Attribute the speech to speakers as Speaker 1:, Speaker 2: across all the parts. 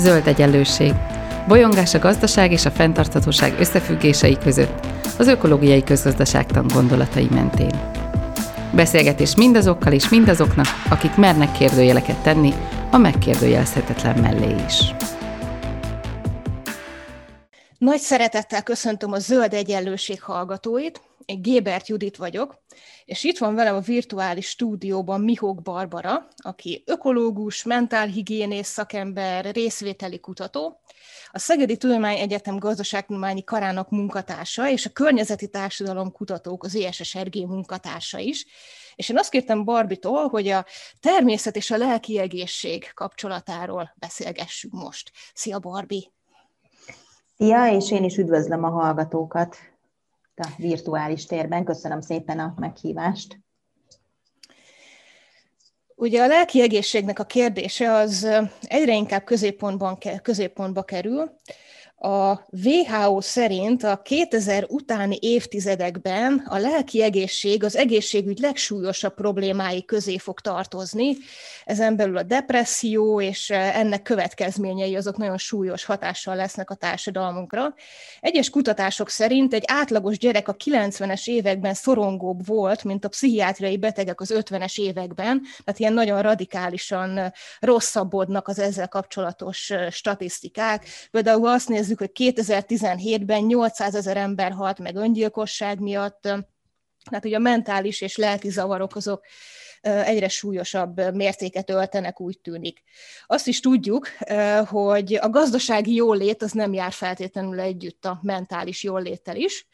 Speaker 1: Zöld egyenlőség. Bolyongás a gazdaság és a fenntarthatóság összefüggései között, az ökológiai közgazdaságtan gondolatai mentén. Beszélgetés mindazokkal és mindazoknak, akik mernek kérdőjeleket tenni a megkérdőjelezhetetlen mellé is.
Speaker 2: Nagy szeretettel köszöntöm a Zöld Egyenlőség hallgatóit. Én Gébert Judit vagyok, és itt van velem a virtuális stúdióban Mihók Barbara, aki ökológus, mentálhigiénész szakember, részvételi kutató, a Szegedi Tudomány Egyetem gazdaságtudományi karának munkatársa, és a Környezeti Társadalom Kutatók, az ESSRG munkatársa is. És én azt kértem Barbitól, hogy a természet és a lelki egészség kapcsolatáról beszélgessünk most. Szia, Barbi!
Speaker 3: Szia, és én is üdvözlöm a hallgatókat a virtuális térben. Köszönöm szépen a meghívást.
Speaker 2: Ugye a lelki egészségnek a kérdése az egyre inkább középpontban, középpontba kerül, a WHO szerint a 2000 utáni évtizedekben a lelki egészség az egészségügy legsúlyosabb problémái közé fog tartozni. Ezen belül a depresszió és ennek következményei azok nagyon súlyos hatással lesznek a társadalmunkra. Egyes kutatások szerint egy átlagos gyerek a 90-es években szorongóbb volt, mint a pszichiátriai betegek az 50-es években, tehát ilyen nagyon radikálisan rosszabbodnak az ezzel kapcsolatos statisztikák. Például azt nézzük, nézzük, hogy 2017-ben 800 ezer ember halt meg öngyilkosság miatt, tehát ugye a mentális és lelki zavarok azok egyre súlyosabb mértéket öltenek, úgy tűnik. Azt is tudjuk, hogy a gazdasági jólét az nem jár feltétlenül együtt a mentális jóléttel is,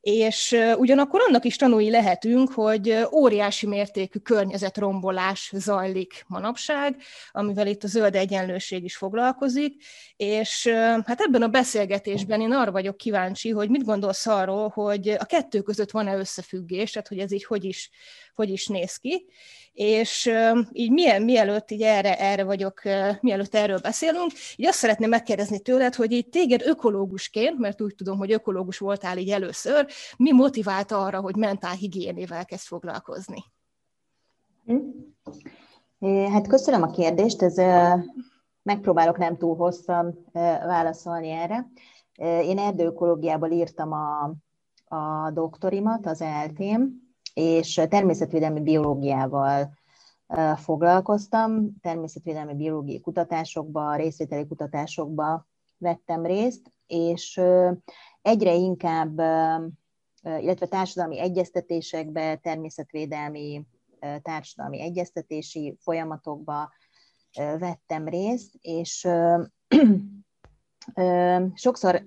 Speaker 2: és ugyanakkor annak is tanúi lehetünk, hogy óriási mértékű környezetrombolás zajlik manapság, amivel itt a zöld egyenlőség is foglalkozik, és hát ebben a beszélgetésben én arra vagyok kíváncsi, hogy mit gondolsz arról, hogy a kettő között van-e összefüggés, tehát hogy ez így hogy is, hogy is néz ki, és így milyen, mielőtt így erre, erre vagyok, mielőtt erről beszélünk, így azt szeretném megkérdezni tőled, hogy így téged ökológusként, mert úgy tudom, hogy ökológus voltál így először, mi motiválta arra, hogy mentálhigiénével kezd foglalkozni?
Speaker 3: Hm. Hát köszönöm a kérdést, ez megpróbálok nem túl hosszan válaszolni erre. Én erdőökológiából írtam a, a doktorimat, az eltém, és természetvédelmi biológiával foglalkoztam, természetvédelmi biológiai kutatásokba, részvételi kutatásokba vettem részt, és egyre inkább, illetve társadalmi egyeztetésekbe, természetvédelmi társadalmi egyeztetési folyamatokba vettem részt, és sokszor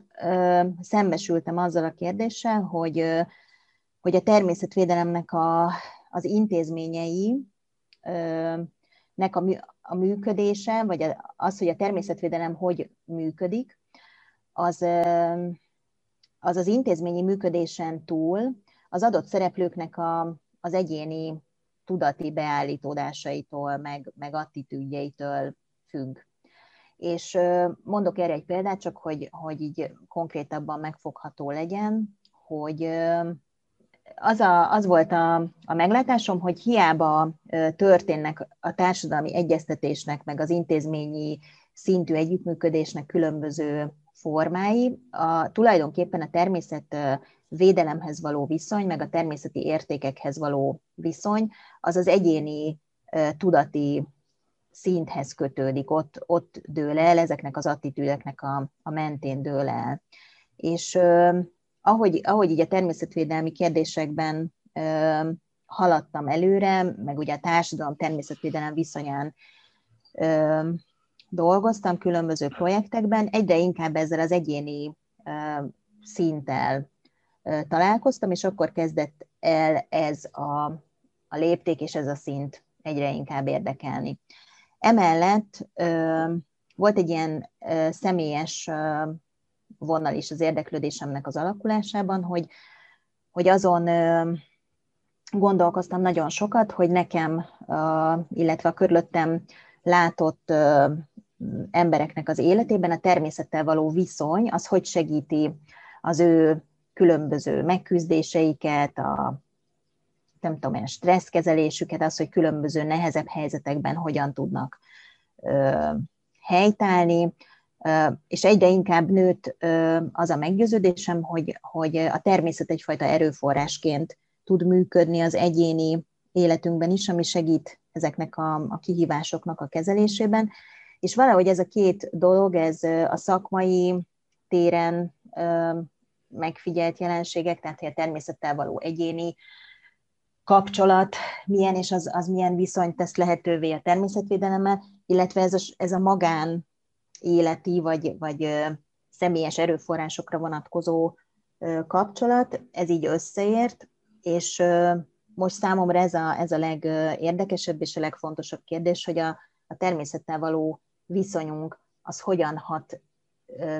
Speaker 3: szembesültem azzal a kérdéssel, hogy, hogy a természetvédelemnek a, az intézményei nek a, a működése, vagy az, hogy a természetvédelem hogy működik, az az, az intézményi működésen túl az adott szereplőknek a, az egyéni tudati beállítódásaitól, meg, meg attitűdjeitől függ. És mondok erre egy példát, csak hogy, hogy így konkrétabban megfogható legyen, hogy az, a, az volt a, a meglátásom, hogy hiába történnek a társadalmi egyeztetésnek, meg az intézményi szintű együttműködésnek különböző formái, a, tulajdonképpen a természet védelemhez való viszony, meg a természeti értékekhez való viszony, az az egyéni tudati szinthez kötődik, ott, ott dől el, ezeknek az attitűdeknek a, a mentén dől el. És ahogy, ahogy így a természetvédelmi kérdésekben ö, haladtam előre, meg ugye a társadalom természetvédelem viszonyán ö, dolgoztam különböző projektekben, egyre inkább ezzel az egyéni ö, szinttel ö, találkoztam, és akkor kezdett el ez a, a lépték és ez a szint egyre inkább érdekelni. Emellett ö, volt egy ilyen ö, személyes ö, vonal is az érdeklődésemnek az alakulásában, hogy, hogy azon gondolkoztam nagyon sokat, hogy nekem, illetve a körülöttem látott embereknek az életében a természettel való viszony, az hogy segíti az ő különböző megküzdéseiket, a nem tudom én, stresszkezelésüket, az, hogy különböző nehezebb helyzetekben hogyan tudnak helytállni, és egyre inkább nőtt az a meggyőződésem, hogy, hogy a természet egyfajta erőforrásként tud működni az egyéni életünkben is, ami segít ezeknek a, a kihívásoknak a kezelésében. És valahogy ez a két dolog, ez a szakmai téren megfigyelt jelenségek, tehát a természettel való egyéni kapcsolat milyen, és az, az milyen viszonyt tesz lehetővé a természetvédelemmel, illetve ez a, ez a magán életi vagy, vagy személyes erőforrásokra vonatkozó kapcsolat, ez így összeért, és most számomra ez a, ez a legérdekesebb és a legfontosabb kérdés, hogy a, a természettel való viszonyunk az hogyan hat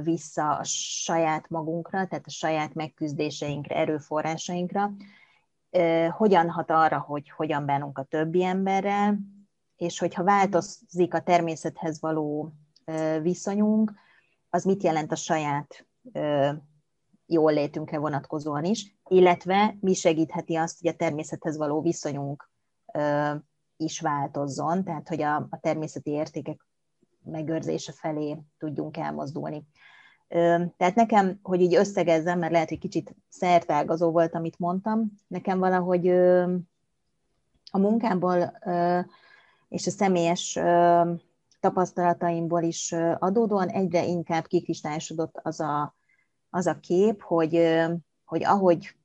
Speaker 3: vissza a saját magunkra, tehát a saját megküzdéseinkre, erőforrásainkra, hogyan hat arra, hogy hogyan bánunk a többi emberrel, és hogyha változik a természethez való viszonyunk, az mit jelent a saját jól létünkre vonatkozóan is, illetve mi segítheti azt, hogy a természethez való viszonyunk is változzon, tehát hogy a, a természeti értékek megőrzése felé tudjunk elmozdulni. Tehát nekem, hogy így összegezzem, mert lehet, hogy kicsit szertágazó volt, amit mondtam, nekem valahogy a munkámból és a személyes tapasztalataimból is adódóan egyre inkább kikristályosodott az a, az a kép, hogy, hogy ahogy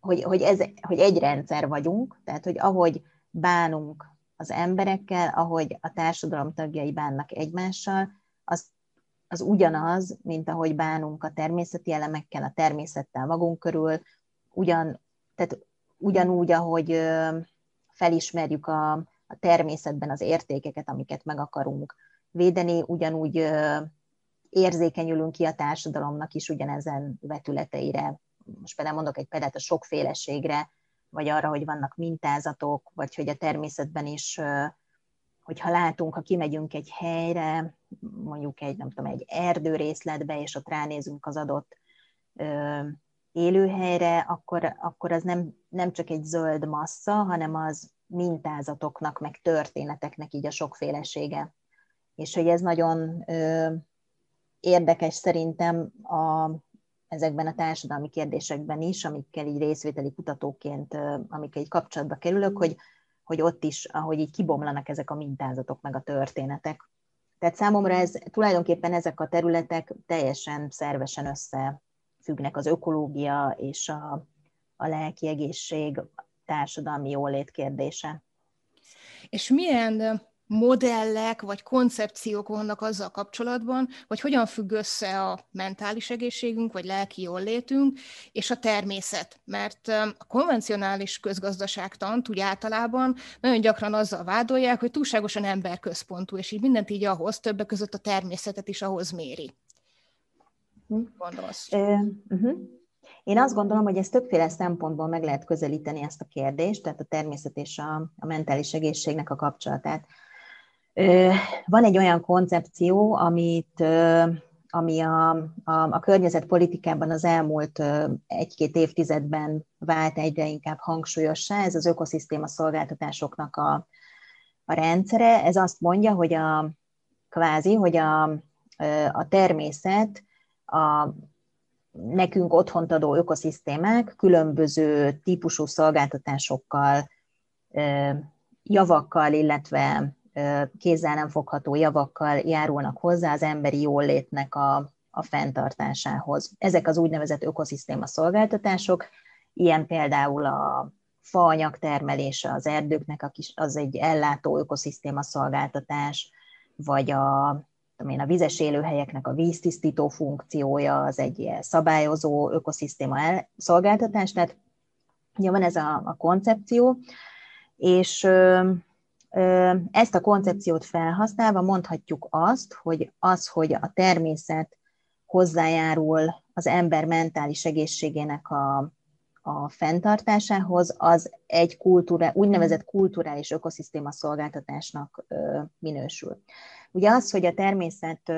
Speaker 3: hogy, hogy, ez, hogy egy rendszer vagyunk, tehát hogy ahogy bánunk az emberekkel, ahogy a társadalom tagjai bánnak egymással, az, az ugyanaz, mint ahogy bánunk a természeti elemekkel, a természettel magunk körül, ugyan, tehát ugyanúgy, ahogy felismerjük a, a természetben az értékeket, amiket meg akarunk védeni, ugyanúgy érzékenyülünk ki a társadalomnak is ugyanezen vetületeire. Most például mondok egy példát a sokféleségre, vagy arra, hogy vannak mintázatok, vagy hogy a természetben is, hogyha látunk, ha kimegyünk egy helyre, mondjuk egy, nem tudom, egy erdőrészletbe, és ott ránézünk az adott élőhelyre, akkor, akkor az nem, nem csak egy zöld massza, hanem az mintázatoknak, meg történeteknek így a sokfélesége. És hogy ez nagyon ö, érdekes szerintem a, ezekben a társadalmi kérdésekben is, amikkel így részvételi kutatóként, amikkel így kapcsolatba kerülök, hogy, hogy ott is, ahogy így kibomlanak ezek a mintázatok, meg a történetek. Tehát számomra ez, tulajdonképpen ezek a területek teljesen szervesen összefüggnek az ökológia és a, a lelki egészség, társadalmi jólét kérdése.
Speaker 2: És milyen modellek vagy koncepciók vannak azzal kapcsolatban, hogy hogyan függ össze a mentális egészségünk, vagy lelki jólétünk, és a természet. Mert a konvencionális közgazdaságtant úgy általában nagyon gyakran azzal vádolják, hogy túlságosan emberközpontú, és így mindent így ahhoz, többek között a természetet is ahhoz méri.
Speaker 3: Hm. Gondolsz? uh-huh. Én azt gondolom, hogy ezt többféle szempontból meg lehet közelíteni ezt a kérdést, tehát a természet és a, a mentális egészségnek a kapcsolatát. Van egy olyan koncepció, amit, ami a, a, a környezetpolitikában az elmúlt egy-két évtizedben vált egyre inkább hangsúlyossá, ez az ökoszisztéma szolgáltatásoknak a, a rendszere. Ez azt mondja, hogy a kvázi, hogy a, a természet a nekünk otthont adó ökoszisztémák különböző típusú szolgáltatásokkal, javakkal, illetve kézzel nem fogható javakkal járulnak hozzá az emberi jólétnek a, a fenntartásához. Ezek az úgynevezett ökoszisztéma szolgáltatások, ilyen például a faanyag termelése az erdőknek, az egy ellátó ökoszisztéma szolgáltatás, vagy a, én, a vizes élőhelyeknek a víztisztító funkciója, az egy ilyen szabályozó ökoszisztéma szolgáltatás, tehát ugye van ez a, a koncepció, és ezt a koncepciót felhasználva mondhatjuk azt, hogy az, hogy a természet hozzájárul az ember mentális egészségének a, a fenntartásához, az egy kultúra, úgynevezett kulturális ökoszisztéma szolgáltatásnak minősül. Ugye az, hogy a természet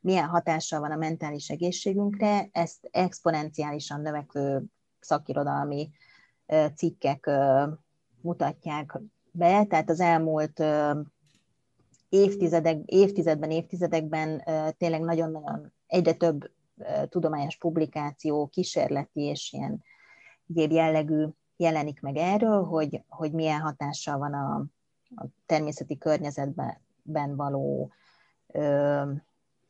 Speaker 3: milyen hatással van a mentális egészségünkre, ezt exponenciálisan növekvő szakirodalmi cikkek mutatják be, tehát az elmúlt évtizedek, évtizedben, évtizedekben tényleg nagyon-nagyon egyre több tudományos publikáció, kísérleti és ilyen egyéb jellegű jelenik meg erről, hogy, hogy milyen hatással van a, a természeti környezetben való ö,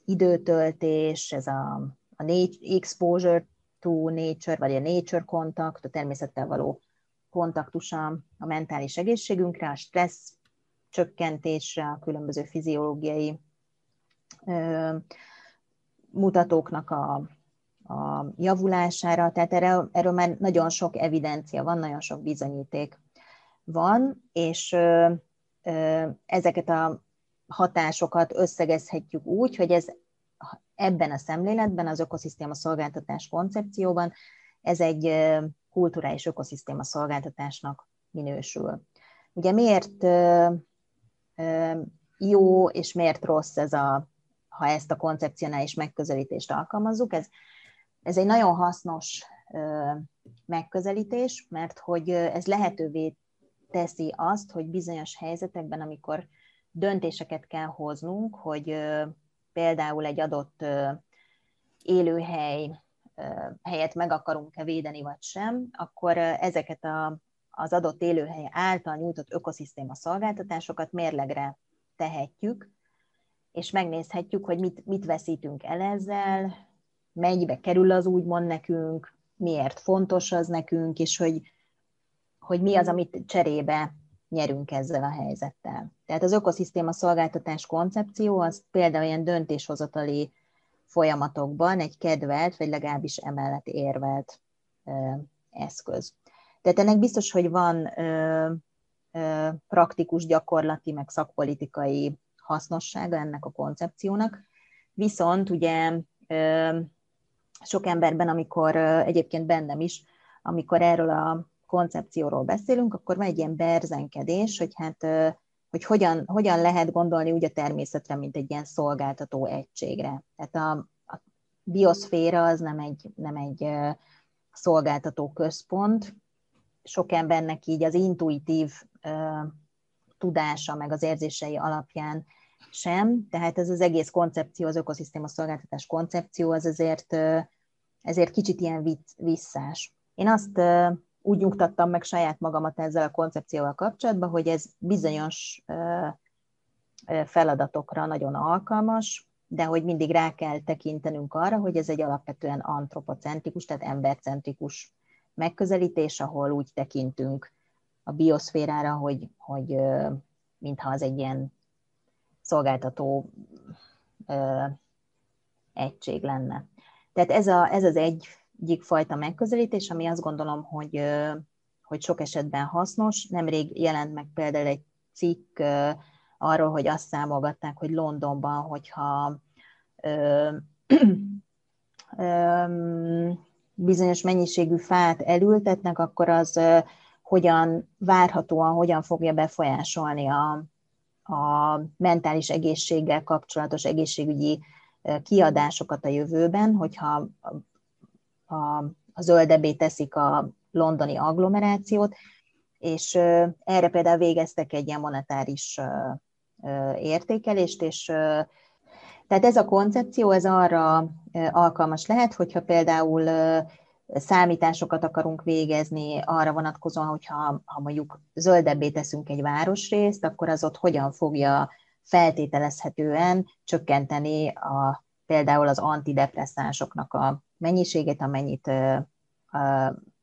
Speaker 3: időtöltés, ez a, a nature, exposure to nature, vagy a nature contact, a természettel való kontaktusa a mentális egészségünkre, a stressz csökkentésre, a különböző fiziológiai ö, mutatóknak a, a javulására, tehát erről, erről már nagyon sok evidencia van, nagyon sok bizonyíték van, és ö, ö, ezeket a hatásokat összegezhetjük úgy, hogy ez ebben a szemléletben, az ökoszisztéma szolgáltatás koncepcióban ez egy kulturális ökoszisztéma szolgáltatásnak minősül. Ugye miért jó és miért rossz ez a, ha ezt a koncepcionális megközelítést alkalmazzuk? Ez, ez egy nagyon hasznos megközelítés, mert hogy ez lehetővé teszi azt, hogy bizonyos helyzetekben, amikor döntéseket kell hoznunk, hogy például egy adott élőhely helyet meg akarunk-e védeni, vagy sem, akkor ezeket a, az adott élőhely által nyújtott ökoszisztéma szolgáltatásokat mérlegre tehetjük, és megnézhetjük, hogy mit, mit veszítünk el ezzel, mennyibe kerül az úgymond nekünk, miért fontos az nekünk, és hogy, hogy mi az, amit cserébe nyerünk ezzel a helyzettel. Tehát az ökoszisztéma szolgáltatás koncepció az például ilyen döntéshozatali folyamatokban egy kedvelt, vagy legalábbis emellett érvelt eszköz. Tehát ennek biztos, hogy van ö, ö, praktikus, gyakorlati, meg szakpolitikai hasznossága ennek a koncepciónak. Viszont ugye ö, sok emberben, amikor ö, egyébként bennem is, amikor erről a koncepcióról beszélünk, akkor van egy ilyen berzenkedés, hogy hát ö, hogy hogyan, hogyan lehet gondolni úgy a természetre, mint egy ilyen szolgáltató egységre. Tehát a, a bioszféra az nem egy, nem egy szolgáltató központ, sok embernek így az intuitív tudása, meg az érzései alapján sem, tehát ez az egész koncepció, az ökoszisztéma szolgáltatás koncepció, az ezért, ezért kicsit ilyen visszás. Én azt úgy nyugtattam meg saját magamat ezzel a koncepcióval kapcsolatban, hogy ez bizonyos feladatokra nagyon alkalmas, de hogy mindig rá kell tekintenünk arra, hogy ez egy alapvetően antropocentrikus, tehát embercentrikus megközelítés, ahol úgy tekintünk a bioszférára, hogy, hogy mintha az egy ilyen szolgáltató egység lenne. Tehát ez, a, ez az egy egyik fajta megközelítés, ami azt gondolom, hogy, hogy sok esetben hasznos. Nemrég jelent meg például egy cikk arról, hogy azt számolgatták, hogy Londonban, hogyha bizonyos mennyiségű fát elültetnek, akkor az hogyan várhatóan, hogyan fogja befolyásolni a, a mentális egészséggel kapcsolatos egészségügyi kiadásokat a jövőben, hogyha a, a zöldebbé teszik a londoni agglomerációt, és erre például végeztek egy ilyen monetáris értékelést, és tehát ez a koncepció, ez arra alkalmas lehet, hogyha például számításokat akarunk végezni arra vonatkozóan, hogyha ha mondjuk zöldebbé teszünk egy városrészt, akkor az ott hogyan fogja feltételezhetően csökkenteni a, például az antidepresszánsoknak a mennyiséget, amennyit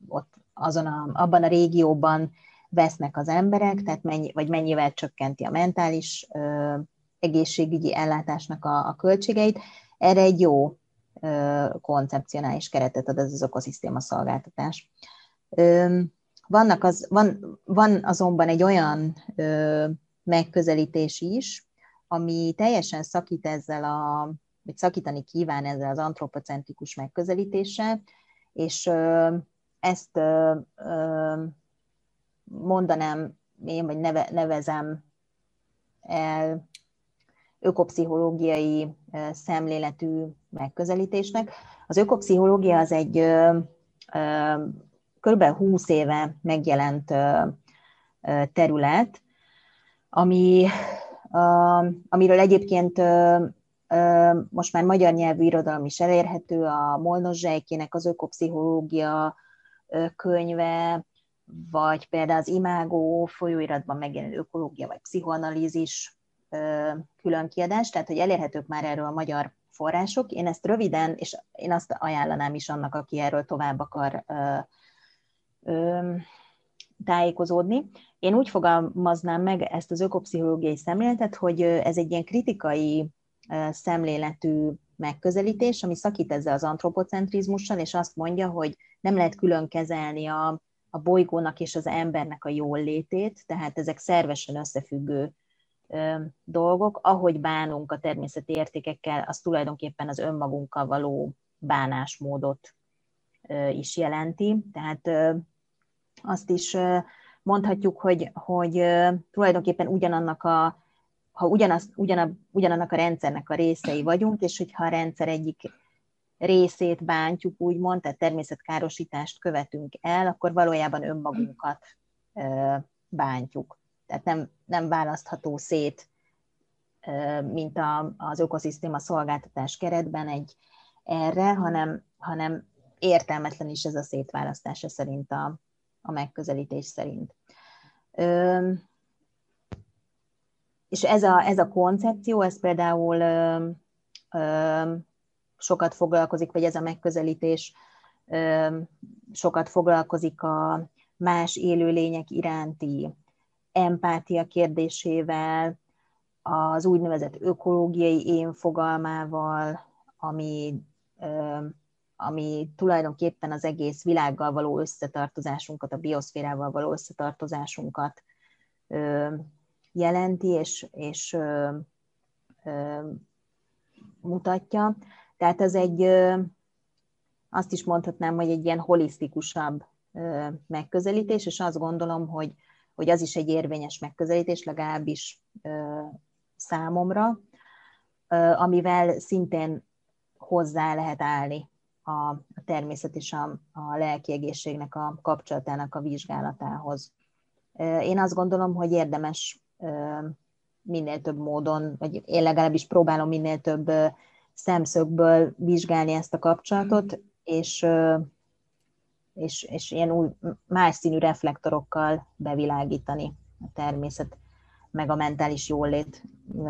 Speaker 3: ott azon a, abban a régióban vesznek az emberek, tehát mennyi, vagy mennyivel csökkenti a mentális ö, egészségügyi ellátásnak a, a költségeit. Erre egy jó ö, koncepcionális keretet ad ez az ökoszisztéma szolgáltatás. Ö, vannak az, van, van azonban egy olyan ö, megközelítés is, ami teljesen szakít ezzel a vagy szakítani kíván ezzel az antropocentrikus megközelítéssel, és ezt mondanám én, vagy neve, nevezem el ökopszichológiai szemléletű megközelítésnek. Az ökopszichológia az egy kb. 20 éve megjelent terület, ami amiről egyébként most már magyar nyelvű irodalom is elérhető, a Molnos Zsejkének az ökopszichológia könyve, vagy például az Imágó folyóiratban megjelenő ökológia vagy pszichoanalízis külön kiadás, tehát hogy elérhetők már erről a magyar források. Én ezt röviden, és én azt ajánlanám is annak, aki erről tovább akar ö, ö, tájékozódni. Én úgy fogalmaznám meg ezt az ökopszichológiai szemléletet, hogy ez egy ilyen kritikai szemléletű megközelítés, ami szakít ezzel az antropocentrizmussal, és azt mondja, hogy nem lehet külön kezelni a, a bolygónak és az embernek a jól tehát ezek szervesen összefüggő dolgok. Ahogy bánunk a természeti értékekkel, az tulajdonképpen az önmagunkkal való bánásmódot is jelenti. Tehát azt is mondhatjuk, hogy, hogy tulajdonképpen ugyanannak a ha ugyanaz, ugyanab, ugyanannak a rendszernek a részei vagyunk, és hogyha a rendszer egyik részét bántjuk, úgymond, tehát természetkárosítást követünk el, akkor valójában önmagunkat bántjuk. Tehát nem, nem választható szét, mint a, az ökoszisztéma szolgáltatás keretben egy erre, hanem, hanem értelmetlen is ez a szétválasztása szerint a, a megközelítés szerint. És ez a, ez a koncepció, ez például ö, ö, sokat foglalkozik, vagy ez a megközelítés ö, sokat foglalkozik a más élőlények iránti empátia kérdésével, az úgynevezett ökológiai én fogalmával, ami, ami tulajdonképpen az egész világgal való összetartozásunkat, a bioszférával való összetartozásunkat jelenti és, és ö, ö, mutatja. Tehát ez egy, ö, azt is mondhatnám, hogy egy ilyen holisztikusabb ö, megközelítés, és azt gondolom, hogy, hogy az is egy érvényes megközelítés, legalábbis ö, számomra, ö, amivel szintén hozzá lehet állni a, a természet és a, a lelki egészségnek a kapcsolatának a vizsgálatához. Én azt gondolom, hogy érdemes minél több módon, vagy én legalábbis próbálom minél több szemszögből vizsgálni ezt a kapcsolatot, és, és, és ilyen új, más színű reflektorokkal bevilágítani a természet meg a mentális jólét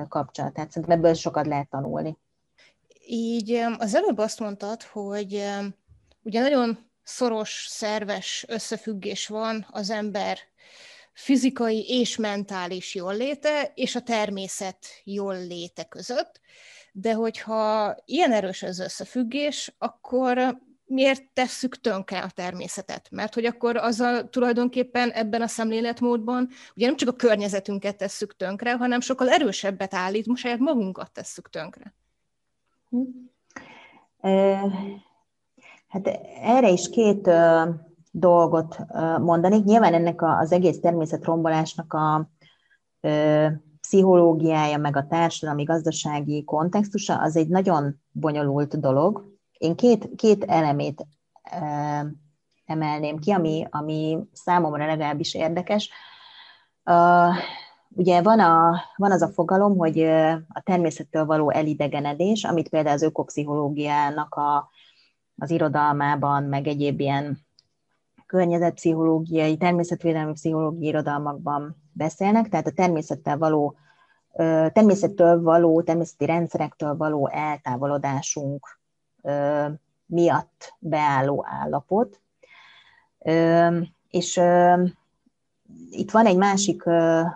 Speaker 3: kapcsolatát. Szerintem ebből sokat lehet tanulni.
Speaker 2: Így az előbb azt mondtad, hogy ugye nagyon szoros, szerves összefüggés van az ember fizikai és mentális jólléte és a természet jólléte között. De hogyha ilyen erős az összefüggés, akkor miért tesszük tönkre a természetet? Mert hogy akkor az a, tulajdonképpen ebben a szemléletmódban ugye nem csak a környezetünket tesszük tönkre, hanem sokkal erősebbet állít, most saját magunkat tesszük tönkre.
Speaker 3: Hát erre is két dolgot mondanék. Nyilván ennek az egész természetrombolásnak a pszichológiája, meg a társadalmi, gazdasági kontextusa, az egy nagyon bonyolult dolog. Én két, két elemét emelném ki, ami, ami számomra legalábbis érdekes. Ugye van, a, van az a fogalom, hogy a természettől való elidegenedés, amit például az ökopszichológiának a, az irodalmában, meg egyéb ilyen környezetpszichológiai, természetvédelmi pszichológiai irodalmakban beszélnek, tehát a természettel való, természettől való, természeti rendszerektől való eltávolodásunk miatt beálló állapot. És itt van egy másik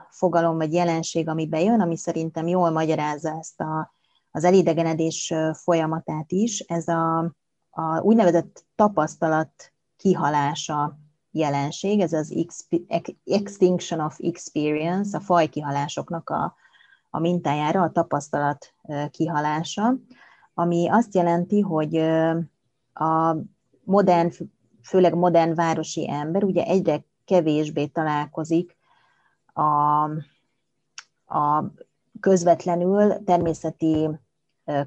Speaker 3: fogalom vagy jelenség, ami bejön, ami szerintem jól magyarázza ezt a, az elidegenedés folyamatát is. Ez a, a úgynevezett tapasztalat kihalása jelenség, ez az extinction of experience, a fajkihalásoknak a, a mintájára a tapasztalat kihalása, ami azt jelenti, hogy a modern, főleg modern városi ember ugye egyre kevésbé találkozik a, a közvetlenül természeti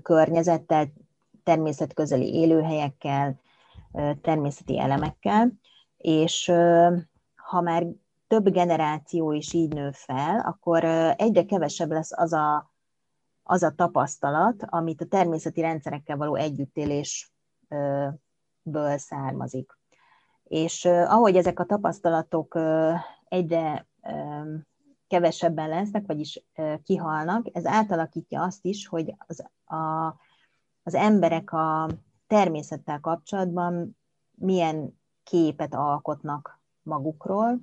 Speaker 3: környezettel, természetközeli élőhelyekkel, természeti elemekkel, és ha már több generáció is így nő fel, akkor egyre kevesebb lesz az a, az a tapasztalat, amit a természeti rendszerekkel való együttélésből származik. És ahogy ezek a tapasztalatok egyre kevesebben lesznek, vagyis kihalnak, ez átalakítja azt is, hogy az, a, az emberek a természettel kapcsolatban milyen képet alkotnak magukról,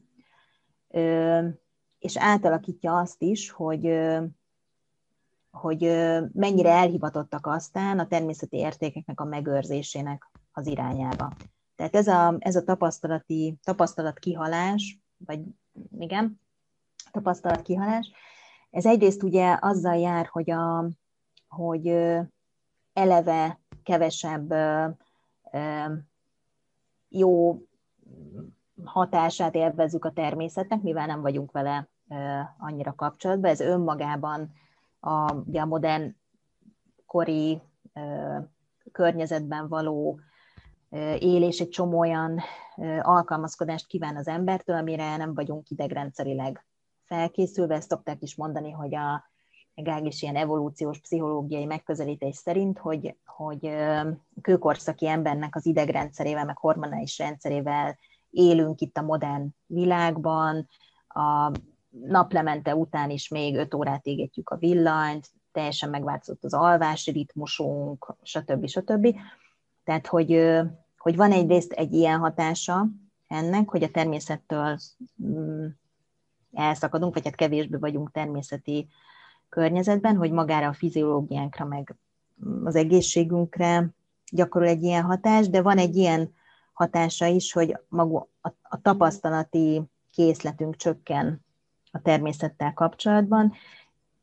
Speaker 3: és átalakítja azt is, hogy, hogy mennyire elhivatottak aztán a természeti értékeknek a megőrzésének az irányába. Tehát ez a, ez a tapasztalati, tapasztalat kihalás, vagy igen, tapasztalat kihalás, ez egyrészt ugye azzal jár, hogy, a, hogy eleve kevesebb jó hatását élvezzük a természetnek, mivel nem vagyunk vele annyira kapcsolatban. Ez önmagában a, ugye a modern kori környezetben való élés egy csomó olyan alkalmazkodást kíván az embertől, amire nem vagyunk idegrendszerileg felkészülve. Ezt szokták is mondani, hogy a Gág is ilyen evolúciós pszichológiai megközelítés szerint, hogy, hogy kőkorszaki embernek az idegrendszerével, meg hormonális rendszerével élünk itt a modern világban, a naplemente után is még 5 órát égetjük a villanyt, teljesen megváltozott az alvási ritmusunk, stb. stb. Tehát, hogy, hogy van egyrészt egy ilyen hatása ennek, hogy a természettől mm, elszakadunk, vagy hát kevésbé vagyunk természeti környezetben, hogy magára a fiziológiánkra, meg az egészségünkre gyakorol egy ilyen hatás, de van egy ilyen hatása is, hogy maga a, a tapasztalati készletünk csökken a természettel kapcsolatban.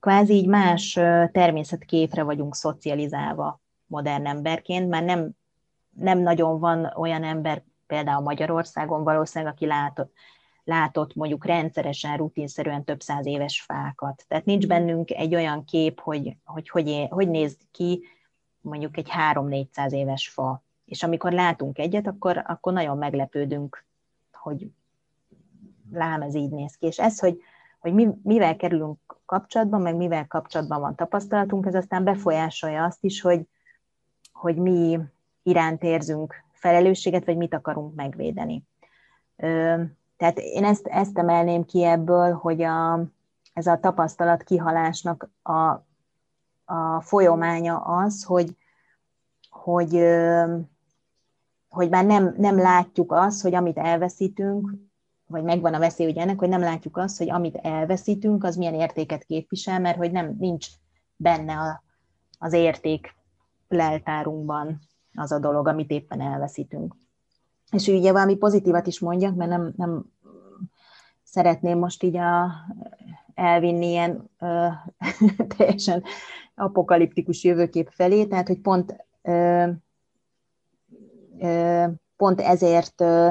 Speaker 3: Kvázi így más természetképre vagyunk szocializálva modern emberként, már nem, nem nagyon van olyan ember, például Magyarországon valószínűleg, aki látott, látott mondjuk rendszeresen, rutinszerűen több száz éves fákat. Tehát nincs bennünk egy olyan kép, hogy hogy, hogy, hogy néz ki mondjuk egy 3-400 éves fa. És amikor látunk egyet, akkor, akkor nagyon meglepődünk, hogy lám, ez így néz ki. És ez, hogy, hogy mi, mivel kerülünk kapcsolatban, meg mivel kapcsolatban van tapasztalatunk, ez aztán befolyásolja azt is, hogy, hogy mi iránt érzünk felelősséget, vagy mit akarunk megvédeni. Tehát én ezt, ezt emelném ki ebből, hogy a, ez a tapasztalat kihalásnak a, a folyamánya az, hogy, hogy, hogy már nem, nem látjuk azt, hogy amit elveszítünk, vagy megvan a veszély ugye ennek, hogy nem látjuk azt, hogy amit elveszítünk, az milyen értéket képvisel, mert hogy nem nincs benne a, az érték leltárunkban az a dolog, amit éppen elveszítünk. És ugye valami pozitívat is mondjak, mert nem, nem szeretném most így a, elvinni ilyen ö, teljesen apokaliptikus jövőkép felé, tehát hogy pont, ö, ö, pont ezért ö,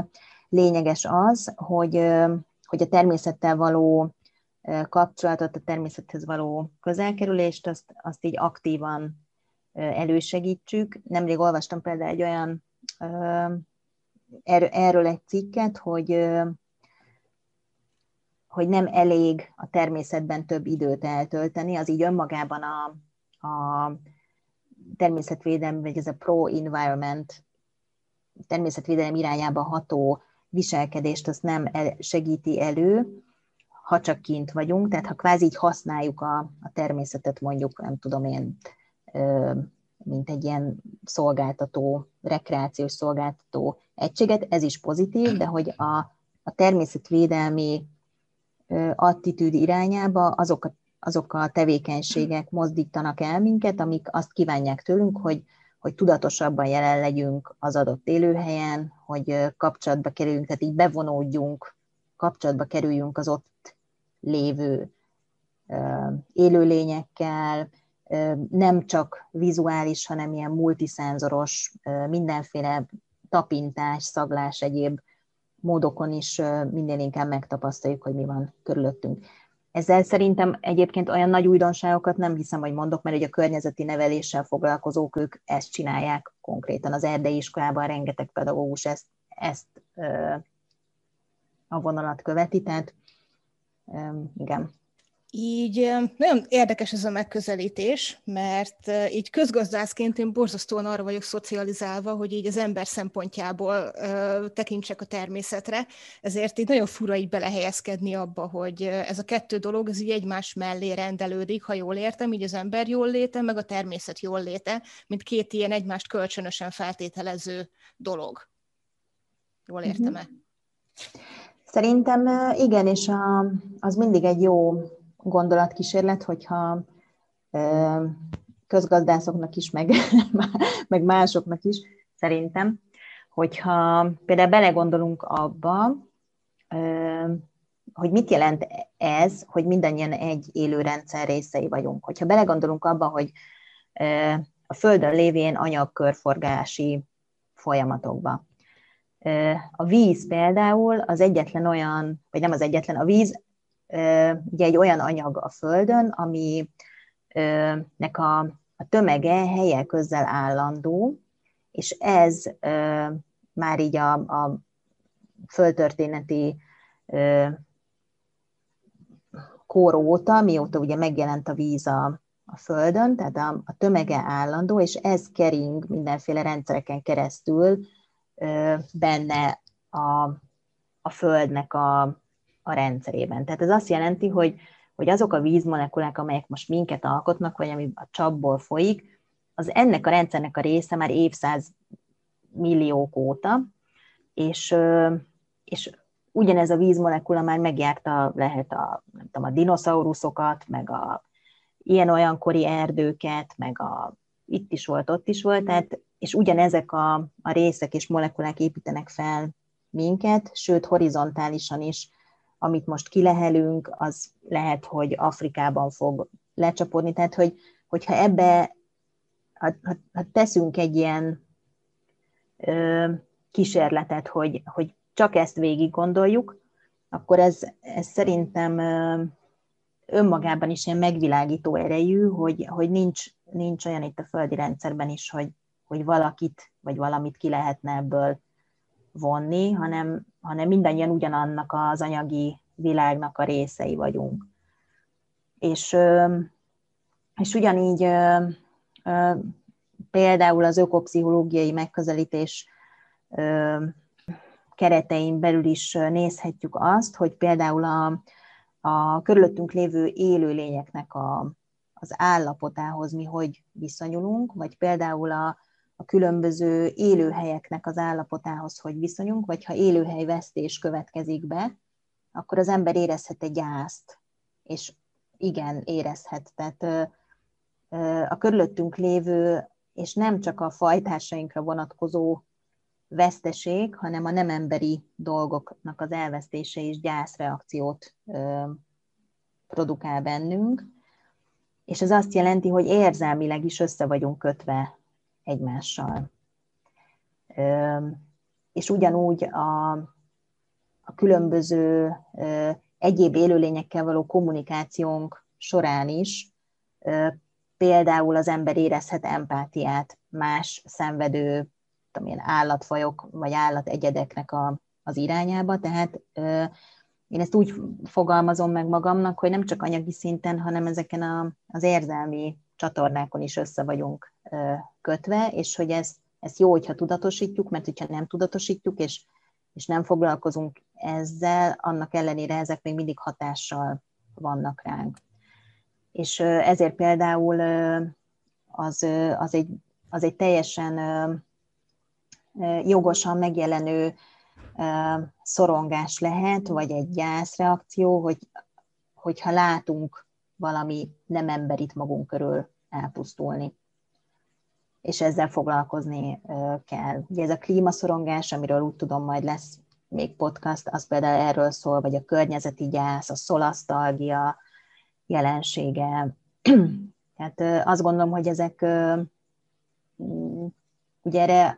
Speaker 3: lényeges az, hogy, ö, hogy a természettel való kapcsolatot, a természethez való közelkerülést, azt, azt így aktívan elősegítsük. Nemrég olvastam például egy olyan erről egy cikket, hogy hogy nem elég a természetben több időt eltölteni, az így önmagában a, a természetvédelem, vagy ez a pro-environment természetvédelem irányába ható viselkedést azt nem segíti elő, ha csak kint vagyunk, tehát ha kvázi így használjuk a, a természetet mondjuk, nem tudom én, mint egy ilyen szolgáltató, rekreációs szolgáltató egységet, ez is pozitív, de hogy a, a természetvédelmi attitűd irányába azok azok a tevékenységek mozdítanak el minket, amik azt kívánják tőlünk, hogy, hogy tudatosabban jelen legyünk az adott élőhelyen, hogy kapcsolatba kerüljünk, tehát így bevonódjunk, kapcsolatba kerüljünk az ott lévő élőlényekkel, nem csak vizuális, hanem ilyen multiszenzoros, mindenféle tapintás, szaglás, egyéb módokon is minden inkább megtapasztaljuk, hogy mi van körülöttünk. Ezzel szerintem egyébként olyan nagy újdonságokat nem hiszem, hogy mondok, mert ugye a környezeti neveléssel foglalkozók, ők ezt csinálják konkrétan. Az erdei iskolában rengeteg pedagógus ezt, ezt ö, a vonalat követi, tehát Igen.
Speaker 2: Így nagyon érdekes ez a megközelítés, mert így közgazdászként én borzasztóan arra vagyok szocializálva, hogy így az ember szempontjából tekintsek a természetre, ezért így nagyon fura így belehelyezkedni abba, hogy ez a kettő dolog, ez így egymás mellé rendelődik, ha jól értem, így az ember jól léte, meg a természet jól léte, mint két ilyen egymást kölcsönösen feltételező dolog. Jól értem-e? Mhm.
Speaker 3: Szerintem igen, és a, az mindig egy jó gondolatkísérlet, hogyha közgazdászoknak is, meg, meg másoknak is, szerintem, hogyha például belegondolunk abba, hogy mit jelent ez, hogy mindannyian egy élő rendszer részei vagyunk. Hogyha belegondolunk abba, hogy a Földön lévén anyagkörforgási folyamatokba. A víz például az egyetlen olyan, vagy nem az egyetlen, a víz ugye egy olyan anyag a Földön, ami nek a, a tömege helye közel állandó, és ez már így a, a földtörténeti kor óta, mióta ugye megjelent a víz a, a Földön, tehát a, a tömege állandó, és ez kering mindenféle rendszereken keresztül benne a, a Földnek a, a rendszerében. Tehát ez azt jelenti, hogy, hogy azok a vízmolekulák, amelyek most minket alkotnak, vagy ami a csapból folyik, az ennek a rendszernek a része már évszáz milliók óta, és, és ugyanez a vízmolekula már megjárta lehet a, nem tudom, a dinoszauruszokat, meg a ilyen-olyan kori erdőket, meg a itt is volt, ott is volt, tehát, és ugyanezek a, a részek és molekulák építenek fel minket, sőt horizontálisan is amit most kilehelünk, az lehet, hogy Afrikában fog lecsapódni. Tehát, hogy, hogyha ebbe, ha, ha, ha teszünk egy ilyen ö, kísérletet, hogy, hogy csak ezt végig gondoljuk, akkor ez, ez szerintem ö, önmagában is ilyen megvilágító erejű, hogy, hogy nincs, nincs olyan itt a földi rendszerben is, hogy, hogy valakit vagy valamit ki lehetne ebből vonni, hanem, hanem mindannyian ugyanannak az anyagi világnak a részei vagyunk. És, és ugyanígy például az ökopszichológiai megközelítés keretein belül is nézhetjük azt, hogy például a, a körülöttünk lévő élőlényeknek a, az állapotához mi hogy viszonyulunk, vagy például a, a különböző élőhelyeknek az állapotához hogy viszonyunk, vagy ha élőhelyvesztés következik be, akkor az ember érezhet egy gyászt, és igen, érezhet. Tehát a körülöttünk lévő, és nem csak a fajtásainkra vonatkozó veszteség, hanem a nem emberi dolgoknak az elvesztése is gyászreakciót produkál bennünk, és ez azt jelenti, hogy érzelmileg is össze vagyunk kötve egymással. És ugyanúgy a, a különböző egyéb élőlényekkel való kommunikációnk során is például az ember érezhet empátiát más szenvedő tudom én, állatfajok vagy állategyedeknek a, az irányába, tehát én ezt úgy fogalmazom meg magamnak, hogy nem csak anyagi szinten, hanem ezeken a, az érzelmi csatornákon is össze vagyunk kötve, és hogy ez, ez jó, hogyha tudatosítjuk, mert hogyha nem tudatosítjuk, és, és nem foglalkozunk ezzel, annak ellenére ezek még mindig hatással vannak ránk. És ezért például az, az, egy, az egy teljesen jogosan megjelenő szorongás lehet, vagy egy gyászreakció, hogy, hogyha látunk valami nem emberit magunk körül elpusztulni. És ezzel foglalkozni kell. Ugye ez a klímaszorongás, amiről úgy tudom, majd lesz még podcast, az például erről szól, vagy a környezeti gyász, a szolasztalgia jelensége. Tehát azt gondolom, hogy ezek ugye erre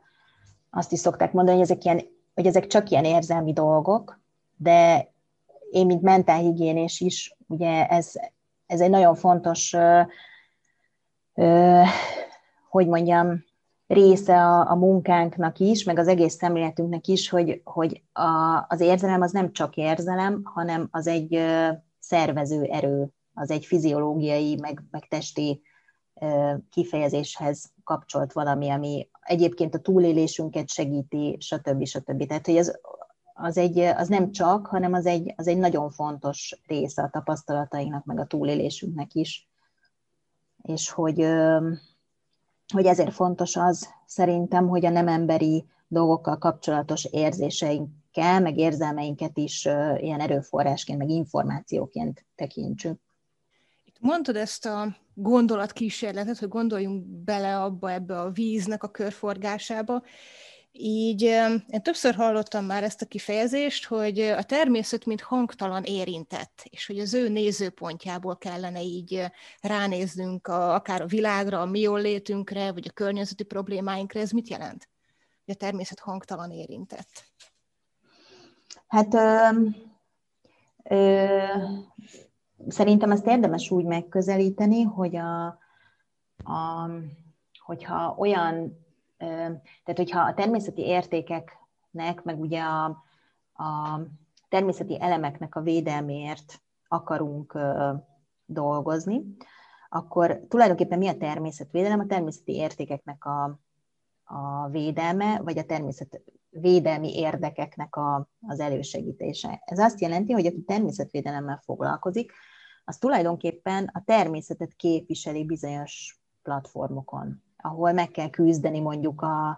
Speaker 3: azt is szokták mondani, hogy ezek, ilyen, hogy ezek csak ilyen érzelmi dolgok, de én, mint mentálhigiénés is, ugye ez, ez egy nagyon fontos, hogy mondjam, része a, a munkánknak is, meg az egész szemléletünknek is, hogy, hogy a, az érzelem az nem csak érzelem, hanem az egy szervező erő, az egy fiziológiai, meg, meg testi kifejezéshez kapcsolt valami, ami egyébként a túlélésünket segíti, stb. stb. Tehát, hogy ez, az, egy, az nem csak, hanem az egy, az egy nagyon fontos része a tapasztalatainknak, meg a túlélésünknek is. És hogy, hogy ezért fontos az szerintem, hogy a nem emberi dolgokkal kapcsolatos érzéseinkkel, meg érzelmeinket is ilyen erőforrásként, meg információként tekintsük.
Speaker 2: Itt mondtad ezt a gondolatkísérletet, hogy gondoljunk bele abba, ebbe a víznek a körforgásába, így én többször hallottam már ezt a kifejezést, hogy a természet mint hangtalan érintett, és hogy az ő nézőpontjából kellene így ránéznünk a, akár a világra, a mi létünkre, vagy a környezeti problémáinkra. Ez mit jelent? Hogy a természet hangtalan érintett?
Speaker 3: Hát ö, ö, szerintem ezt érdemes úgy megközelíteni, hogy a, a, hogyha olyan tehát, hogyha a természeti értékeknek, meg ugye a, a természeti elemeknek a védelméért akarunk dolgozni, akkor tulajdonképpen mi a természetvédelem? A természeti értékeknek a, a védelme, vagy a természet védelmi érdekeknek a, az elősegítése. Ez azt jelenti, hogy aki természetvédelemmel foglalkozik, az tulajdonképpen a természetet képviseli bizonyos platformokon ahol meg kell küzdeni mondjuk a,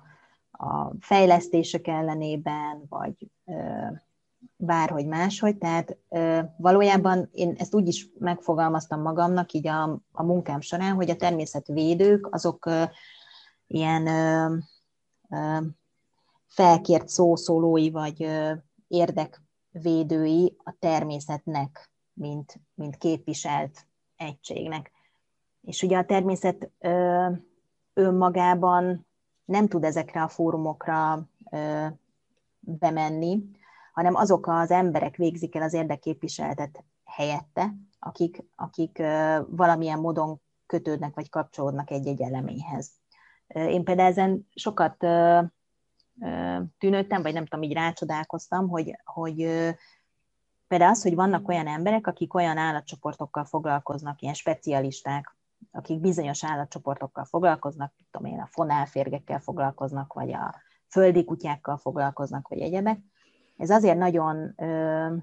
Speaker 3: a fejlesztések ellenében, vagy ö, bárhogy máshogy. Tehát ö, valójában én ezt úgy is megfogalmaztam magamnak így a, a munkám során, hogy a természetvédők azok ö, ilyen ö, ö, felkért szószólói, vagy ö, érdekvédői a természetnek, mint, mint képviselt egységnek. És ugye a természet ö, önmagában nem tud ezekre a fórumokra bemenni, hanem azok az emberek végzik el az érdekképviseletet helyette, akik, akik valamilyen módon kötődnek vagy kapcsolódnak egy-egy eleméhez. Én például ezen sokat tűnődtem, vagy nem tudom, így rácsodálkoztam, hogy, hogy például az, hogy vannak olyan emberek, akik olyan állatcsoportokkal foglalkoznak, ilyen specialisták, akik bizonyos állatcsoportokkal foglalkoznak, tudom én, a fonálférgekkel foglalkoznak, vagy a földi kutyákkal foglalkoznak, vagy egyebek. Ez azért nagyon ö,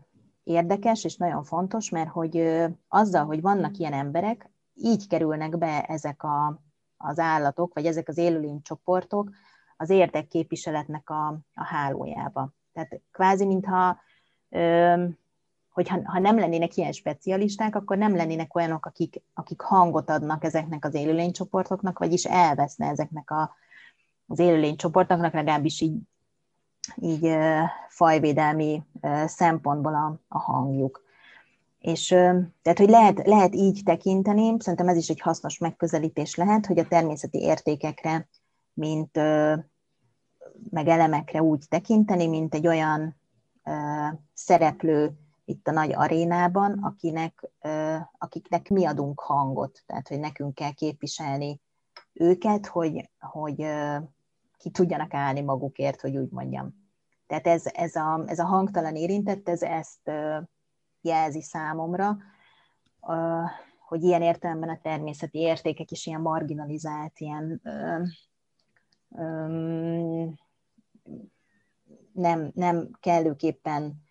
Speaker 3: érdekes és nagyon fontos, mert hogy ö, azzal, hogy vannak ilyen emberek, így kerülnek be ezek a, az állatok, vagy ezek az élőlénycsoportok az érdekképviseletnek a, a hálójába. Tehát kvázi, mintha ö, hogy ha, nem lennének ilyen specialisták, akkor nem lennének olyanok, akik, akik hangot adnak ezeknek az élőlénycsoportoknak, vagyis elveszne ezeknek a, az élőlénycsoportoknak, legalábbis így, így fajvédelmi szempontból a, a hangjuk. És tehát, hogy lehet, lehet így tekinteni, szerintem ez is egy hasznos megközelítés lehet, hogy a természeti értékekre, mint meg elemekre úgy tekinteni, mint egy olyan szereplő itt a nagy arénában, akinek, akiknek mi adunk hangot, tehát hogy nekünk kell képviselni őket, hogy, hogy ki tudjanak állni magukért, hogy úgy mondjam. Tehát ez, ez, a, ez a hangtalan érintett, ez ezt jelzi számomra, hogy ilyen értelemben a természeti értékek is ilyen marginalizált, ilyen nem, nem kellőképpen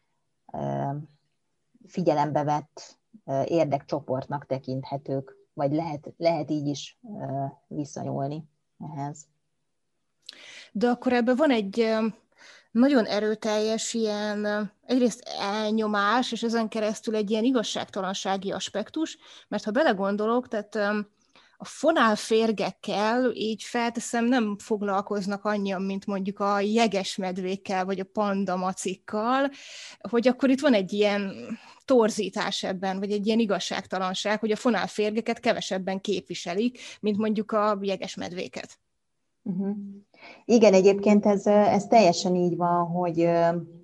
Speaker 3: figyelembe vett érdekcsoportnak tekinthetők, vagy lehet, lehet így is viszonyulni ehhez.
Speaker 2: De akkor ebben van egy nagyon erőteljes ilyen egyrészt elnyomás, és ezen keresztül egy ilyen igazságtalansági aspektus, mert ha belegondolok, tehát a fonálférgekkel így felteszem nem foglalkoznak annyian, mint mondjuk a jegesmedvékkel, vagy a pandamacikkal, hogy akkor itt van egy ilyen torzítás ebben, vagy egy ilyen igazságtalanság, hogy a fonálférgeket kevesebben képviselik, mint mondjuk a jegesmedvéket.
Speaker 3: Uh-huh. Igen, egyébként ez, ez teljesen így van, hogy,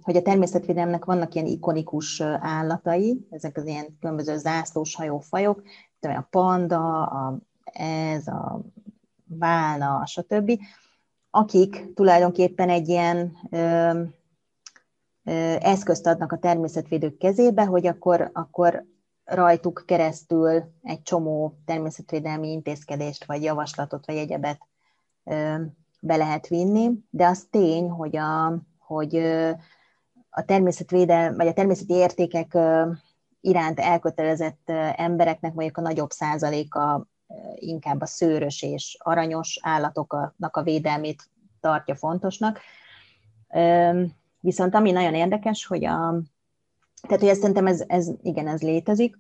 Speaker 3: hogy a természetvédelemnek vannak ilyen ikonikus állatai, ezek az ilyen különböző zászlós hajófajok, a panda, a ez, a válna, stb., akik tulajdonképpen egy ilyen ö, ö, eszközt adnak a természetvédők kezébe, hogy akkor, akkor rajtuk keresztül egy csomó természetvédelmi intézkedést, vagy javaslatot, vagy egyebet be lehet vinni, de az tény, hogy a, hogy a természetvédelem, vagy a természeti értékek iránt elkötelezett embereknek mondjuk a nagyobb százaléka inkább a szőrös és aranyos állatoknak a védelmét tartja fontosnak. Viszont ami nagyon érdekes, hogy a, tehát, hogy ezt szerintem ez, ez, igen, ez létezik.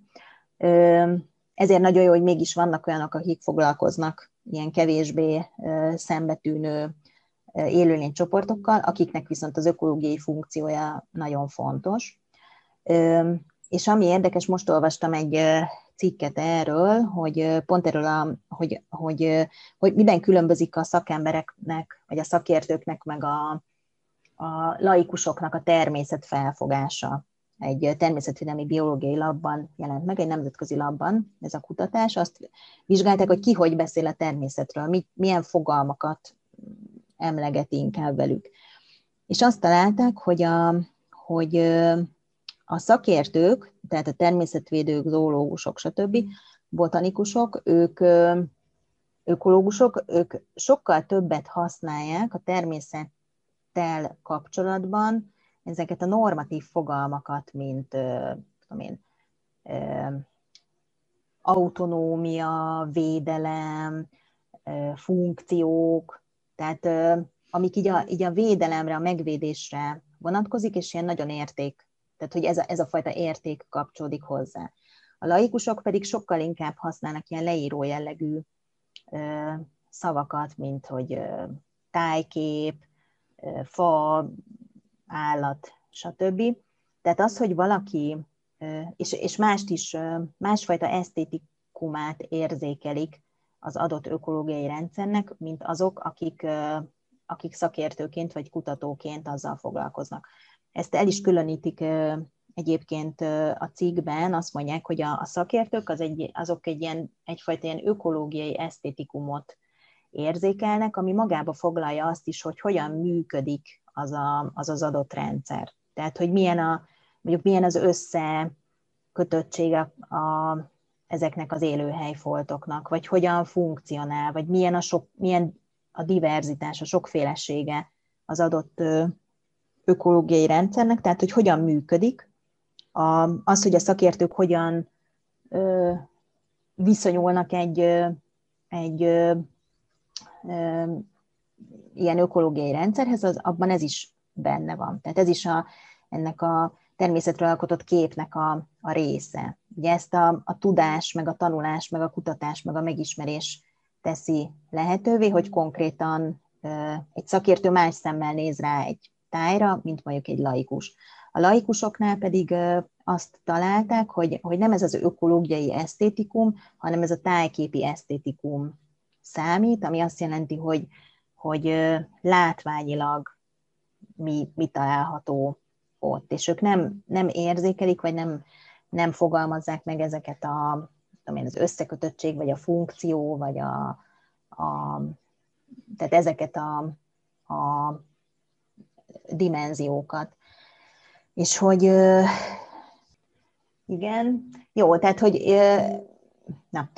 Speaker 3: Ezért nagyon jó, hogy mégis vannak olyanok, akik foglalkoznak ilyen kevésbé szembetűnő élőlénycsoportokkal, akiknek viszont az ökológiai funkciója nagyon fontos. És ami érdekes, most olvastam egy cikket erről, hogy pont erről, a, hogy, hogy, hogy miben különbözik a szakembereknek, vagy a szakértőknek, meg a, a laikusoknak a természet felfogása egy természetvédelmi biológiai labban jelent meg, egy nemzetközi labban ez a kutatás. Azt vizsgálták, hogy ki hogy beszél a természetről, mit, milyen fogalmakat emleget inkább velük. És azt találták, hogy a, hogy a szakértők, tehát a természetvédők, zoológusok, stb., botanikusok, ők ökológusok, ők sokkal többet használják a természettel kapcsolatban ezeket a normatív fogalmakat, mint tudom én, autonómia, védelem, funkciók, tehát amik így a, így a védelemre, a megvédésre vonatkozik, és ilyen nagyon érték, tehát hogy ez a, ez a fajta érték kapcsolódik hozzá. A laikusok pedig sokkal inkább használnak ilyen leíró jellegű szavakat, mint hogy tájkép, fa, állat, stb. Tehát az, hogy valaki, és, és mást is, másfajta esztétikumát érzékelik az adott ökológiai rendszernek, mint azok, akik, akik szakértőként vagy kutatóként azzal foglalkoznak. Ezt el is különítik egyébként a cikkben, azt mondják, hogy a, a szakértők az egy, azok egy ilyen, egyfajta ilyen ökológiai esztétikumot érzékelnek, ami magába foglalja azt is, hogy hogyan működik az a, az, az adott rendszer. Tehát, hogy milyen, a, mondjuk milyen az összekötöttsége a, ezeknek az élőhelyfoltoknak, vagy hogyan funkcionál, vagy milyen a, sok, milyen a diverzitás, a sokfélesége az adott ökológiai rendszernek, tehát hogy hogyan működik, a, az, hogy a szakértők hogyan ö, viszonyulnak egy, egy ö, ö, ilyen ökológiai rendszerhez, az, abban ez is benne van. Tehát ez is a, ennek a természetről alkotott képnek a, a része. Ugye ezt a, a tudás, meg a tanulás, meg a kutatás, meg a megismerés teszi lehetővé, hogy konkrétan egy szakértő más szemmel néz rá egy tájra, mint mondjuk egy laikus. A laikusoknál pedig azt találták, hogy, hogy nem ez az ökológiai esztétikum, hanem ez a tájképi esztétikum számít, ami azt jelenti, hogy, hogy látványilag mi, mi található ott, és ők nem, nem érzékelik, vagy nem, nem fogalmazzák meg ezeket a, tudom én, az összekötöttség, vagy a funkció, vagy a, a tehát ezeket a, a dimenziókat. És hogy igen, jó, tehát hogy na,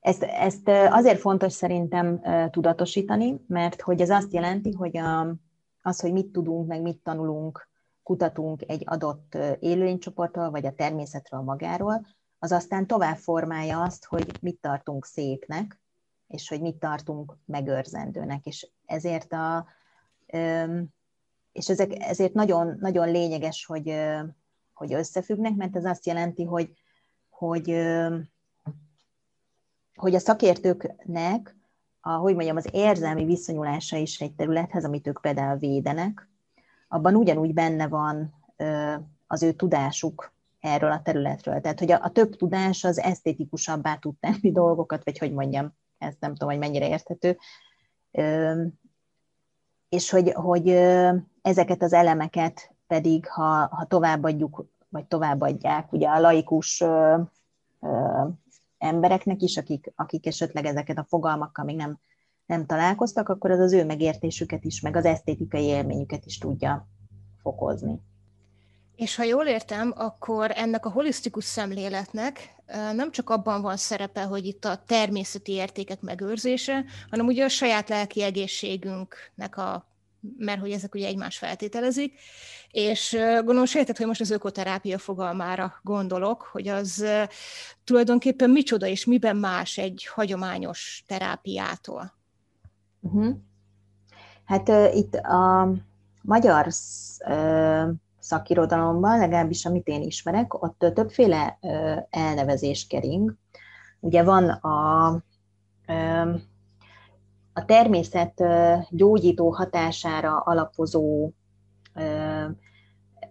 Speaker 3: ezt, ezt azért fontos szerintem tudatosítani, mert hogy ez azt jelenti, hogy a, az, hogy mit tudunk, meg mit tanulunk, kutatunk egy adott élőlénycsoportról, vagy a természetről magáról, az aztán tovább formálja azt, hogy mit tartunk szépnek, és hogy mit tartunk megőrzendőnek. És ezért, a, és ezek, ezért nagyon, nagyon lényeges, hogy, hogy összefüggnek, mert ez azt jelenti, hogy, hogy, hogy a szakértőknek a, hogy mondjam, az érzelmi viszonyulása is egy területhez, amit ők például védenek, abban ugyanúgy benne van az ő tudásuk erről a területről. Tehát, hogy a, a több tudás az esztétikusabbá tud tenni dolgokat, vagy hogy mondjam, ezt nem tudom, hogy mennyire érthető. És hogy, hogy ezeket az elemeket pedig, ha, ha továbbadjuk, vagy továbbadják, ugye a laikus embereknek is, akik, akik esetleg ezeket a fogalmakkal még nem, nem találkoztak, akkor az az ő megértésüket is, meg az esztétikai élményüket is tudja fokozni.
Speaker 2: És ha jól értem, akkor ennek a holisztikus szemléletnek nem csak abban van szerepe, hogy itt a természeti értékek megőrzése, hanem ugye a saját lelki egészségünknek a mert hogy ezek ugye egymás feltételezik, és gondolom sejtett, hogy most az ökoterápia fogalmára gondolok, hogy az tulajdonképpen micsoda és miben más egy hagyományos terápiától.
Speaker 3: Uh-huh. Hát uh, itt a magyar uh, szakirodalomban, legalábbis amit én ismerek, ott többféle elnevezés kering. Ugye van a a természet gyógyító hatására alapozó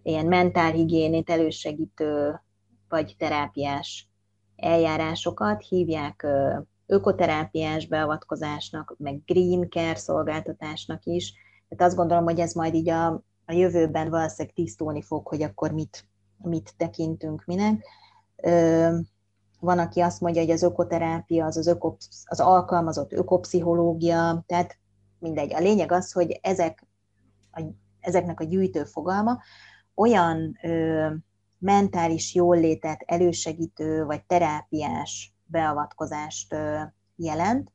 Speaker 3: ilyen mentálhigiénét elősegítő vagy terápiás eljárásokat hívják ökoterápiás beavatkozásnak, meg green care szolgáltatásnak is. Tehát azt gondolom, hogy ez majd így a, a jövőben valószínűleg tisztulni fog, hogy akkor mit, mit tekintünk minek. Van, aki azt mondja, hogy az ökoterápia az az, öko, az alkalmazott ökopszichológia, tehát mindegy. A lényeg az, hogy ezek a, ezeknek a gyűjtő fogalma olyan ö, mentális jóllétet elősegítő vagy terápiás beavatkozást ö, jelent,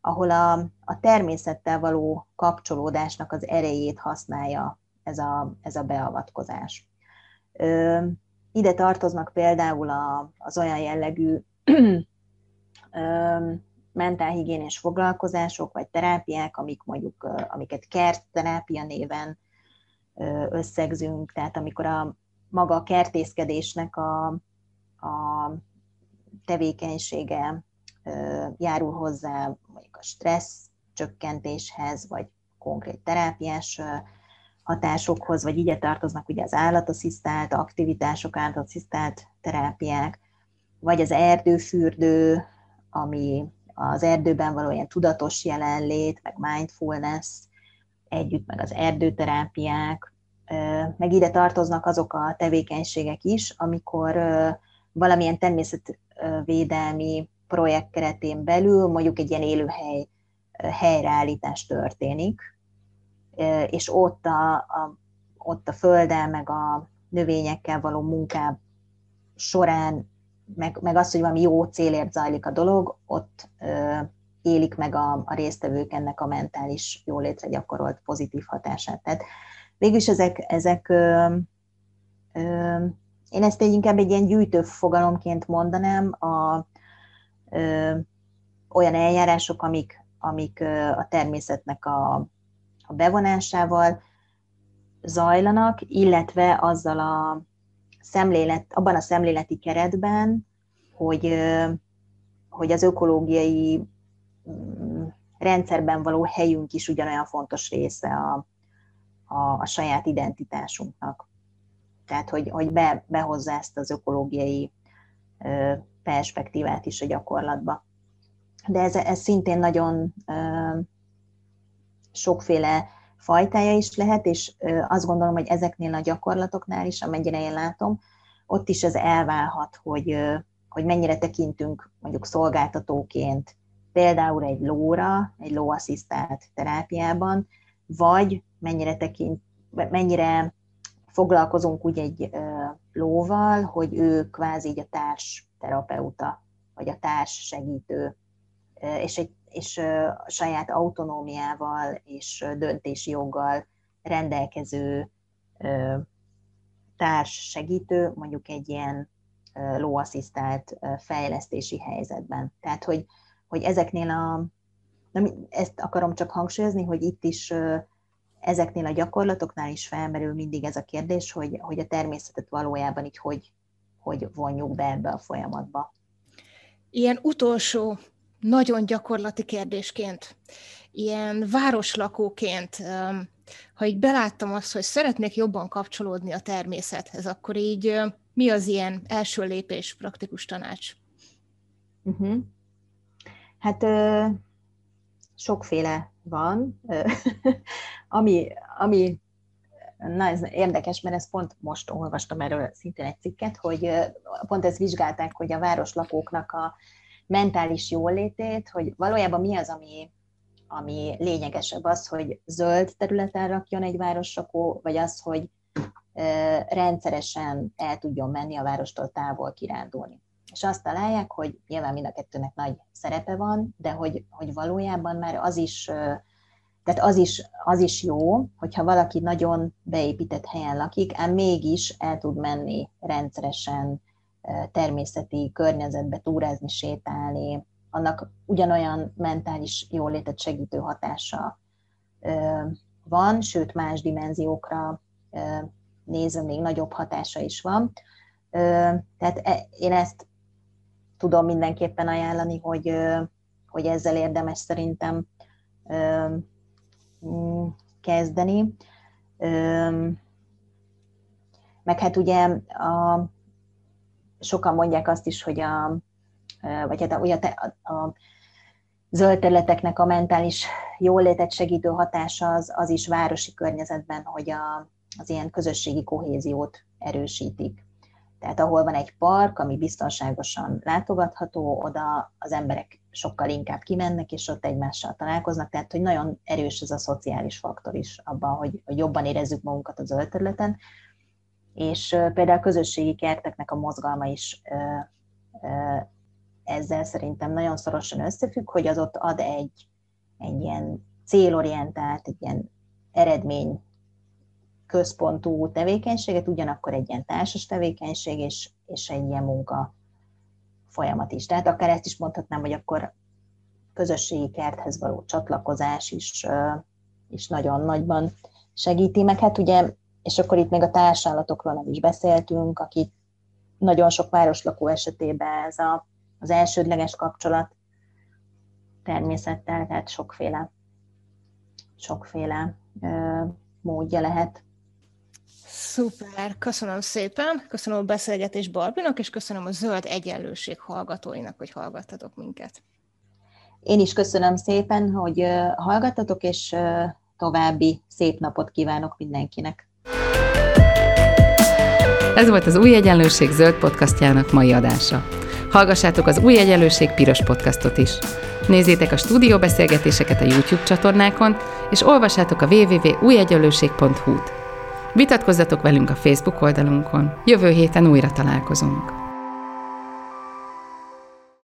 Speaker 3: ahol a, a természettel való kapcsolódásnak az erejét használja ez a, ez a beavatkozás. Ide tartoznak például a, az olyan jellegű mentálhigiénés foglalkozások, vagy terápiák, amik mondjuk, amiket kertterápia néven összegzünk, tehát amikor a maga a kertészkedésnek a, a tevékenysége járul hozzá mondjuk a stressz csökkentéshez, vagy konkrét terápiás hatásokhoz, vagy ide tartoznak ugye az állatasszisztált aktivitások, állatasszisztált terápiák, vagy az erdőfürdő, ami az erdőben való ilyen tudatos jelenlét, meg mindfulness, együtt meg az erdőterápiák, meg ide tartoznak azok a tevékenységek is, amikor valamilyen természetvédelmi projekt keretén belül mondjuk egy ilyen élőhely helyreállítás történik, és ott a, a, ott a földdel, meg a növényekkel való munkáb során, meg, meg az, hogy valami jó célért zajlik a dolog, ott ö, élik meg a, a résztvevők ennek a mentális jólétre gyakorolt pozitív hatását. Tehát végülis ezek, ezek ö, ö, én ezt egy inkább egy ilyen gyűjtő fogalomként mondanám, a, ö, olyan eljárások, amik, amik a természetnek a, a bevonásával zajlanak, illetve azzal a szemlélet, abban a szemléleti keretben, hogy, hogy az ökológiai mm, rendszerben való helyünk is ugyanolyan fontos része a, a, a saját identitásunknak. Tehát, hogy, hogy be, behozza ezt az ökológiai perspektívát is a gyakorlatba. De ez, ez szintén nagyon sokféle fajtája is lehet, és azt gondolom, hogy ezeknél a gyakorlatoknál is, amennyire én látom, ott is ez elválhat, hogy, hogy mennyire tekintünk mondjuk szolgáltatóként például egy lóra, egy lóasszisztált terápiában, vagy mennyire tekint, mennyire foglalkozunk úgy egy lóval, hogy ő kvázi így a társ terapeuta, vagy a társ segítő, és egy és saját autonómiával és döntési joggal rendelkező társ segítő, mondjuk egy ilyen lóasszisztált fejlesztési helyzetben. Tehát, hogy, hogy ezeknél a, nem, ezt akarom csak hangsúlyozni, hogy itt is ezeknél a gyakorlatoknál is felmerül mindig ez a kérdés, hogy, hogy a természetet valójában így hogy, hogy vonjuk be ebbe a folyamatba.
Speaker 2: Ilyen utolsó nagyon gyakorlati kérdésként, ilyen városlakóként, ha így beláttam azt, hogy szeretnék jobban kapcsolódni a természethez, akkor így mi az ilyen első lépés, praktikus tanács?
Speaker 3: Uh-huh. Hát ö, sokféle van, ami, ami na ez érdekes, mert ezt pont most olvastam erről szintén egy cikket, hogy pont ezt vizsgálták, hogy a városlakóknak a mentális jólétét, hogy valójában mi az, ami, ami lényegesebb, az, hogy zöld területen rakjon egy városrakó, vagy az, hogy rendszeresen el tudjon menni a várostól távol kirándulni. És azt találják, hogy nyilván mind a kettőnek nagy szerepe van, de hogy, hogy valójában már az is, tehát az is, az is jó, hogyha valaki nagyon beépített helyen lakik, ám mégis el tud menni rendszeresen természeti környezetbe túrázni, sétálni, annak ugyanolyan mentális jólétet segítő hatása van, sőt más dimenziókra nézve még nagyobb hatása is van. Tehát e, én ezt tudom mindenképpen ajánlani, hogy, hogy ezzel érdemes szerintem mm, kezdeni. Meg hát ugye a, sokan mondják azt is, hogy a, vagy hát a, ugye a, a zöld területeknek a mentális jólétet segítő hatása az, az is városi környezetben, hogy a, az ilyen közösségi kohéziót erősítik. Tehát ahol van egy park, ami biztonságosan látogatható, oda az emberek sokkal inkább kimennek, és ott egymással találkoznak, tehát hogy nagyon erős ez a szociális faktor is abban, hogy, hogy jobban érezzük magunkat a zöld területen, és például a közösségi kerteknek a mozgalma is ezzel szerintem nagyon szorosan összefügg, hogy az ott ad egy, egy ilyen célorientált, egy ilyen eredmény központú tevékenységet, ugyanakkor egy ilyen társas tevékenység és, és egy ilyen munka folyamat is. Tehát akár ezt is mondhatnám, hogy akkor közösségi kerthez való csatlakozás is, is nagyon nagyban segíti, meg hát ugye, és akkor itt még a társállatokról nem is beszéltünk, akik nagyon sok városlakó esetében ez a, az elsődleges kapcsolat természettel, tehát sokféle, sokféle ö, módja lehet
Speaker 2: Szuper, köszönöm szépen, köszönöm a beszélgetés Barbinak, és köszönöm a Zöld Egyenlőség hallgatóinak, hogy hallgattatok minket.
Speaker 3: Én is köszönöm szépen, hogy hallgattatok, és további szép napot kívánok mindenkinek.
Speaker 1: Ez volt az Új Egyenlőség zöld podcastjának mai adása. Hallgassátok az Új Egyenlőség piros podcastot is. Nézzétek a stúdióbeszélgetéseket a YouTube csatornákon, és olvassátok a www.újegyenlőség.hu-t. Vitatkozzatok velünk a Facebook oldalunkon. Jövő héten újra találkozunk.